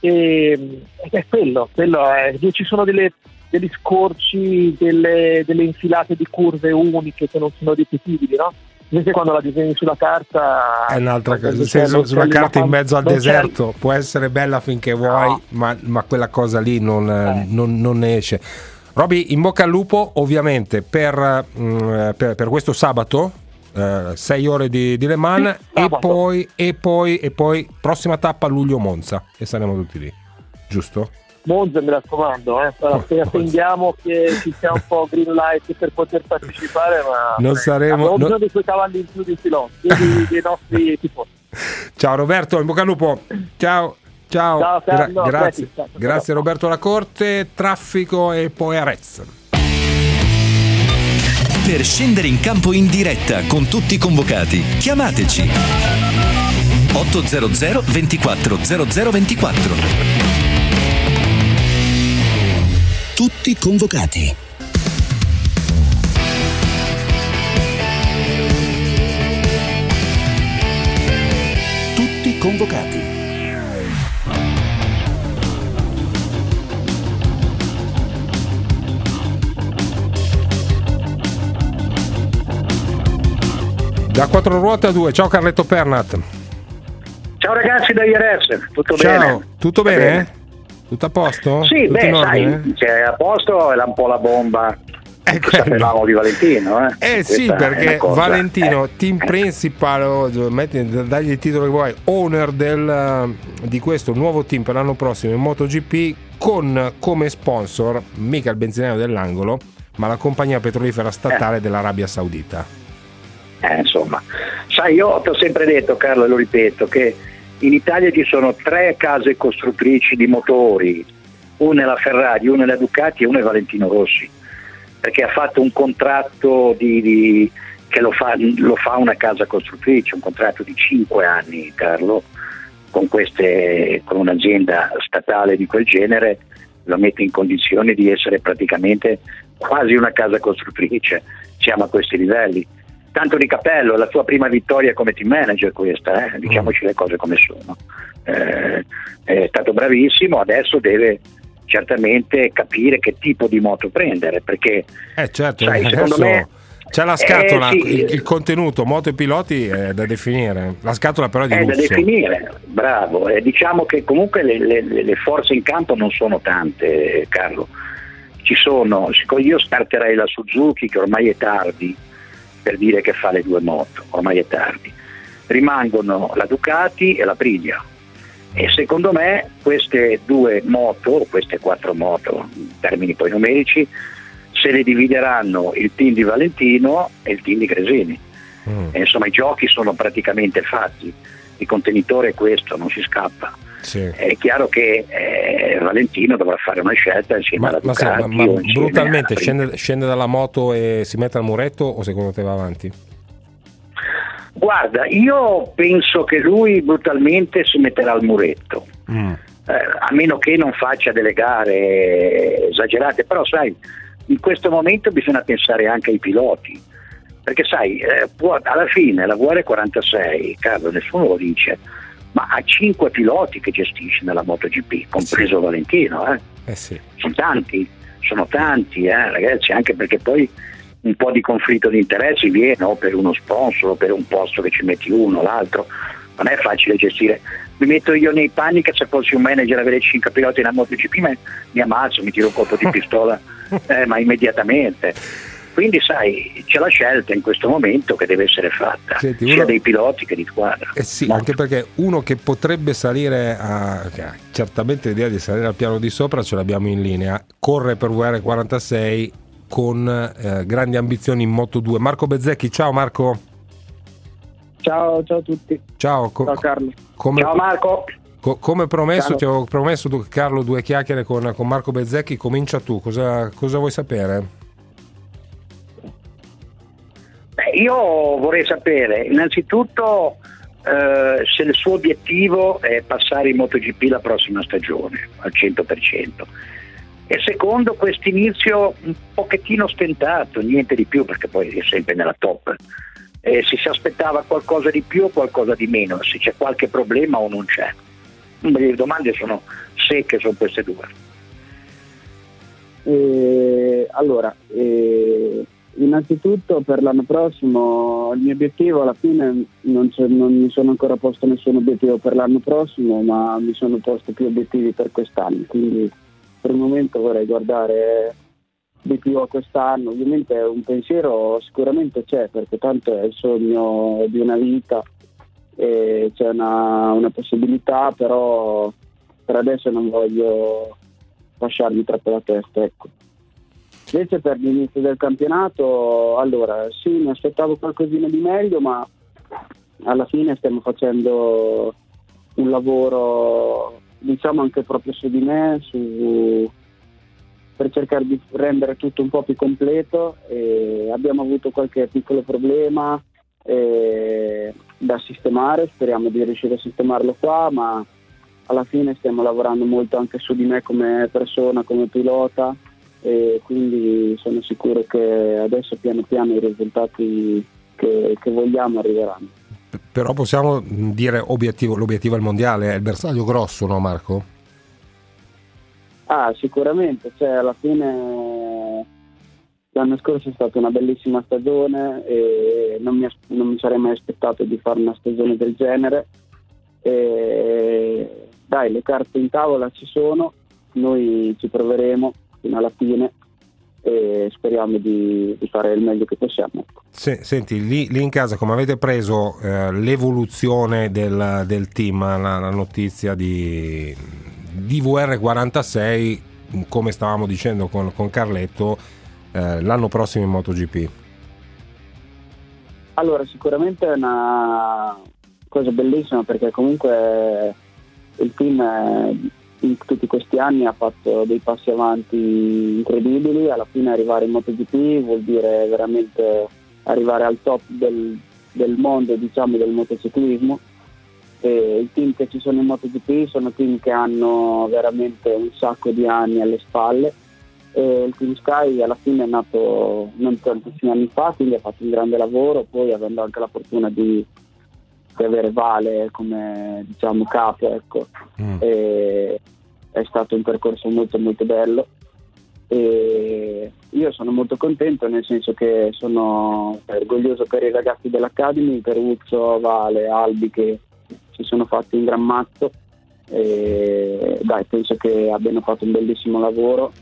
E, è quello, quello è, ci sono delle, degli scorci, delle, delle, infilate di curve uniche che non sono ripetibili, no? Invece quando la disegni sulla carta è un'altra cosa, se su, sulla carta in mezzo al deserto può essere bella finché vuoi, no. ma, ma, quella cosa lì non, eh. non, non esce. Roby, in bocca al lupo ovviamente per, mh, mm, per, per questo sabato, 6 eh, ore di, di Le Mans sì, e, poi, e, poi, e poi prossima tappa luglio-Monza e saremo tutti lì, giusto? Monza mi raccomando, eh. appena attendiamo che ci sia un po' green light per poter partecipare, ma non saremo non... dei suoi cavalli in più di piloti, dei, dei nostri tifosi. Ciao Roberto, in bocca al lupo. Ciao. Ciao, ciao Gra- grazie. Ciao, ciao. grazie Roberto Lacorte, traffico e poi Arez. Per scendere in campo in diretta con tutti i convocati, chiamateci 800 24 0024. Tutti convocati. Tutti convocati. Da quattro ruote a due, ciao Carletto Pernat. Ciao ragazzi da IRS, tutto ciao. bene? Tutto bene? bene? Tutto a posto? Sì, tutto beh, sai, cioè, a posto è un po' la bomba. Ecco. Sapevamo di Valentino, eh? Eh sì, perché Valentino, eh. team principal, dagli il titolo che vuoi, owner del, di questo nuovo team per l'anno prossimo in MotoGP, con come sponsor mica il benzinaio dell'angolo, ma la compagnia petrolifera statale eh. dell'Arabia Saudita. Eh, insomma, sai, io ti ho sempre detto, Carlo, e lo ripeto, che in Italia ci sono tre case costruttrici di motori, una è la Ferrari, una è la Ducati e una è Valentino Rossi, perché ha fatto un contratto di, di, che lo fa, lo fa, una casa costruttrice, un contratto di cinque anni, Carlo, con, queste, con un'azienda statale di quel genere, lo mette in condizione di essere praticamente quasi una casa costruttrice, siamo a questi livelli tanto di cappello, la sua prima vittoria come team manager questa, eh? diciamoci le cose come sono. Eh, è stato bravissimo, adesso deve certamente capire che tipo di moto prendere, perché eh certo, sai, secondo me c'è la scatola, eh, sì, il, il, contenuto moto e piloti è da definire, la scatola però è di è lusso. da definire, bravo, eh, diciamo che comunque le, le, le, forze in campo non sono tante, Carlo. Ci sono, io starterei la Suzuki che ormai è tardi, per dire che fa le due moto, ormai è tardi. Rimangono la Ducati e la Priglia. E secondo me queste due moto, queste quattro moto, in termini poi numerici, se le divideranno il team di Valentino e il team di Cresini. Mm. insomma i giochi sono praticamente fatti, il contenitore è questo, non si scappa. Sì. È chiaro che eh, Valentino dovrà fare una scelta insieme ma, alla Ducati. Ma, ma, ma brutalmente scende, scende, dalla moto e si mette al muretto o secondo te va avanti? Guarda, io penso che lui brutalmente si metterà al muretto. Mm. Eh, a meno che non faccia delle gare esagerate, però sai, in questo momento bisogna pensare anche ai piloti, perché sai, eh, può, alla fine la VR46, Carlo, nessuno lo dice, ma ha cinque piloti che gestisce nella MotoGP, compreso sì. Valentino. Eh? Eh sì. Sono tanti, sono tanti, eh, ragazzi, anche perché poi un po' di conflitto di interessi viene o per uno sponsor o per un posto che ci metti uno o l'altro. Non è facile gestire. Mi metto io nei panni che se fossi un manager avere cinque piloti nella MotoGP mi ammazzo, mi tiro un colpo di pistola, eh, ma immediatamente. Quindi sai, c'è la scelta in questo momento che deve essere fatta, Senti, sia uno... dei piloti che di squadra. Eh sì, Molto. anche perché uno che potrebbe salire a... Certamente l'idea di salire al piano di sopra ce l'abbiamo in linea, corre per VR46 con eh, grandi ambizioni in Moto 2. Marco Bezzecchi, ciao Marco. Ciao, ciao a tutti. Ciao, co- ciao Carlo. Come, Ciao Marco. co- come promesso, Ciao. ti ho promesso, Carlo, due chiacchiere con, con Marco Bezzecchi. Comincia tu, cosa, cosa vuoi sapere? Beh, io vorrei sapere innanzitutto eh, se il suo obiettivo è passare in MotoGP la prossima stagione al 100%. E secondo questo inizio un pochettino stentato, niente di più perché poi è sempre nella top. Eh, se si aspettava qualcosa di più o qualcosa di meno, se c'è qualche problema o non c'è. Le domande sono secche, sono queste due. Eh, allora, eh, innanzitutto per l'anno prossimo il mio obiettivo alla fine non, non mi sono ancora posto nessun obiettivo per l'anno prossimo, ma mi sono posto più obiettivi per quest'anno, quindi per il momento vorrei guardare di più a quest'anno. Ovviamente un pensiero sicuramente c'è, perché tanto è il sogno di una vita e c'è una, una possibilità, però per adesso non voglio lasciarmi troppo la testa. Ecco. Invece per l'inizio del campionato, allora sì, mi aspettavo qualcosina di meglio, ma alla fine stiamo facendo un lavoro, diciamo anche proprio su di me, su- per cercare di rendere tutto un po' più completo. E abbiamo avuto qualche piccolo problema eh, da sistemare, speriamo di riuscire a sistemarlo qua, ma alla fine stiamo lavorando molto anche su di me come persona, come pilota e quindi sono sicuro che adesso piano piano i risultati che, che vogliamo arriveranno. Però possiamo dire obiettivo, l'obiettivo è il mondiale, è il bersaglio grosso, no Marco? Ah, sicuramente, cioè alla fine l'anno scorso è stata una bellissima stagione e non mi, non mi sarei mai aspettato di fare una stagione del genere. E dai, le carte in tavola ci sono, noi ci proveremo fino alla fine e speriamo di, di fare il meglio che possiamo. Se- senti, lì, lì in casa come avete preso eh, l'evoluzione del, del team, la, la notizia di, di VR46, come stavamo dicendo con, con Carletto, eh, l'anno prossimo in MotoGP? Allora, sicuramente è una cosa bellissima perché comunque il team eh, in tutti questi anni ha fatto dei passi avanti incredibili, alla fine arrivare in MotoGP vuol dire veramente arrivare al top del, del mondo diciamo del motociclismo. E i team che ci sono in MotoGP sono team che hanno veramente un sacco di anni alle spalle. E il Team Sky alla fine è nato non tantissimi anni fa, quindi ha fatto un grande lavoro, poi avendo anche la fortuna di, di avere Vale come diciamo capo, ecco, e è stato un percorso molto molto bello. E io sono molto contento nel senso che sono orgoglioso per i ragazzi dell'Academy, per Uzzo, Vale, Albi che si sono fatti un gran mazzo. E dai, penso che abbiano fatto un bellissimo lavoro,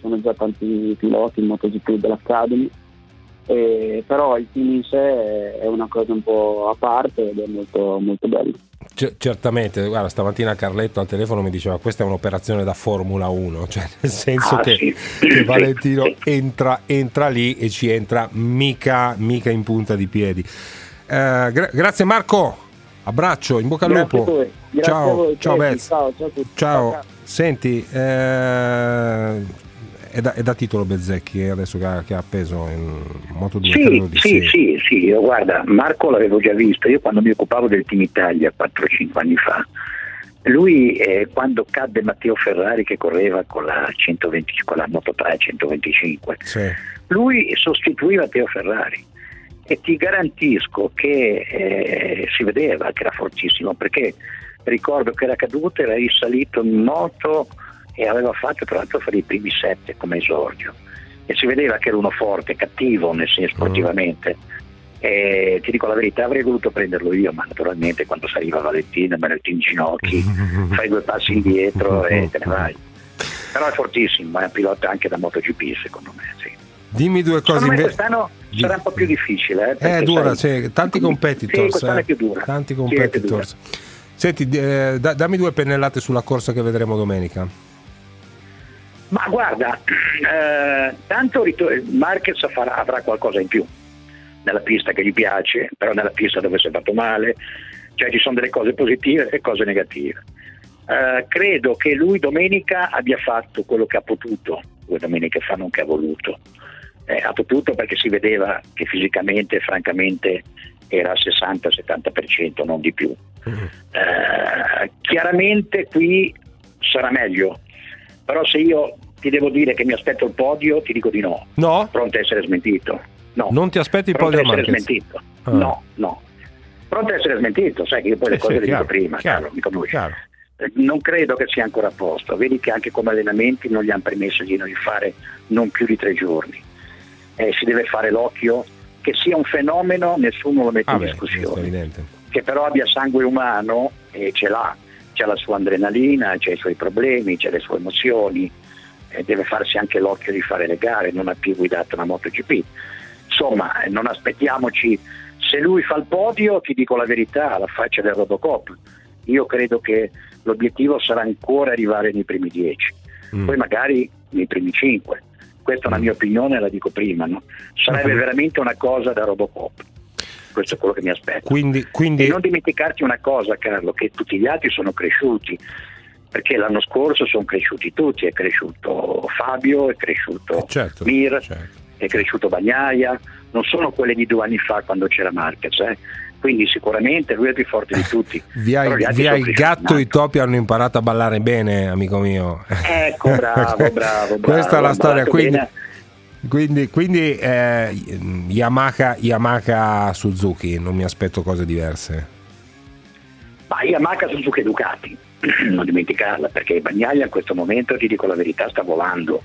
sono già tanti piloti in MotoGP dell'Academy e però il team in sé è una cosa un po' a parte ed è molto, molto bello. C- certamente, guarda, stamattina Carletto al telefono mi diceva questa è un'operazione da Formula 1, cioè nel senso Ah, che, sì. che Valentino entra, entra lì e ci entra mica, mica in punta di piedi. Eh, gra- grazie Marco, abbraccio, in bocca al lupo. ciao, voi, ciao Bez. Ciao. Ciao, ciao. Senti, eh, è, da, è da titolo Bezzecchi eh, adesso che ha, che ha appeso in Moto 2? Sì, di sì, sì, sì, io guarda, Marco l'avevo già visto, io quando mi occupavo del Team Italia 4-5 anni fa, lui eh, quando cadde Matteo Ferrari che correva con la 120, con la Moto 3 125, lui sostituiva Matteo Ferrari e ti garantisco che eh, si vedeva che era fortissimo perché ricordo che era caduto, era risalito in moto e aveva fatto tra l'altro fare i primi sette come esordio e si vedeva che era uno forte, cattivo nel senso sportivamente e ti dico la verità avrei voluto prenderlo io ma naturalmente quando saliva Valentino me ne in ginocchi fai due passi indietro e te ne vai però è fortissimo è un pilota anche da MotoGP secondo me sì. Dimmi due cose secondo me invece. quest'anno sarà un po' più difficile eh, È perché, dura, sai, c'è tanti competitors. Sì, eh, è più dura. Tanti Sì, è più competitors. Senti, eh, da- dammi due pennellate sulla corsa che vedremo domenica. Ma guarda, eh, tanto ritor- Marquez farà- avrà qualcosa in più, nella pista che gli piace, però nella pista dove si è fatto male, cioè ci sono delle cose positive e cose negative. Eh, credo che lui domenica abbia fatto quello che ha potuto, due domeniche fa non che ha voluto. Eh, ha potuto perché si vedeva che fisicamente, francamente, era al 60-70%, non di più. Eh, chiaramente qui sarà meglio, però se io ti devo dire che mi aspetto il podio, ti dico di no. No? Pronto a essere smentito. No. Non ti aspetti il Pronto podio a essere Marquez? smentito. Ah. No, no. Pronto a essere smentito, sai che io poi le Sì, cose sì, le chiaro, dico prima, chiaro, Carlo, mi conosci. chiaro. Eh, Non credo che sia ancora a posto. Vedi che anche come allenamenti non gli hanno permesso di fare non più di tre giorni. Eh, si deve fare l'occhio che sia un fenomeno, nessuno lo mette Ah in beh, discussione che però abbia sangue umano e ce l'ha, c'ha la sua adrenalina, c'ha i suoi problemi, c'ha le sue emozioni, e deve farsi anche l'occhio di fare le gare, non ha più guidato una MotoGP. Insomma, eh, non aspettiamoci, se lui fa il podio, ti dico la verità, alla faccia del Robocop, io credo che l'obiettivo sarà ancora arrivare nei primi dieci, Mm. poi magari nei primi cinque. Questa è una mia opinione, la dico prima, no? sarebbe veramente una cosa da Robocop. Questo è quello che mi aspetto. Quindi, quindi E non dimenticarti una cosa, Carlo, che tutti gli altri sono cresciuti, perché l'anno scorso sono cresciuti tutti, è cresciuto Fabio, è cresciuto certo, Mir, è cresciuto Bagnaia, non sono quelli di due anni fa quando c'era Marquez, eh. quindi sicuramente lui è il più forte di tutti. via, via il gatto i topi hanno imparato a ballare bene, amico mio. Ecco, bravo, bravo, bravo. Questa è la storia. Quindi, bene. Quindi, quindi, eh, Yamaha, Yamaha Suzuki, non mi aspetto cose diverse. Ma Yamaha Suzuki e Ducati, non dimenticarla, perché Bagnaia in questo momento, ti dico la verità, sta volando.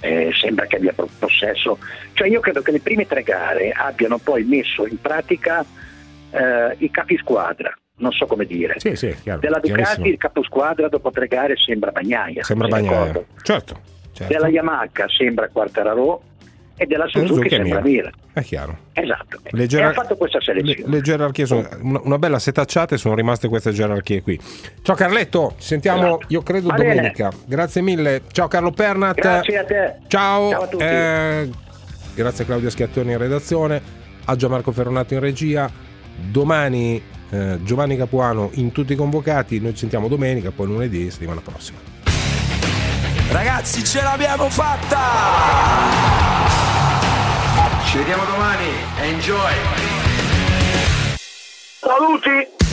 Eh, sembra che abbia possesso. Cioè io credo che le prime tre gare abbiano poi messo in pratica eh, i capisquadra, non so come dire. Sì, sì, chiaro, Della Ducati il caposquadra dopo tre gare sembra Bagnaia. Sembra Bagnaia. Certo, certo. Della Yamaha sembra Quartararo e della Suzuki, Suzuki è sembra Mir. È chiaro. Esatto. Le E gerar- ha fatto questa selezione. Le, le gerarchie sono una, una bella setacciata e sono rimaste queste gerarchie qui. Ciao Carletto, ci sentiamo Esatto. io credo Va bene. domenica. Grazie mille. Ciao Carlo Pernat. Grazie a te. Ciao. Ciao a tutti. Eh, grazie a Claudia Schiattoni in redazione, a Gianmarco Ferronato in regia. Domani eh, Giovanni Capuano in tutti i convocati. Noi ci sentiamo domenica, poi lunedì, settimana prossima. Ragazzi, ce l'abbiamo fatta! Ci vediamo domani. Enjoy. Saluti!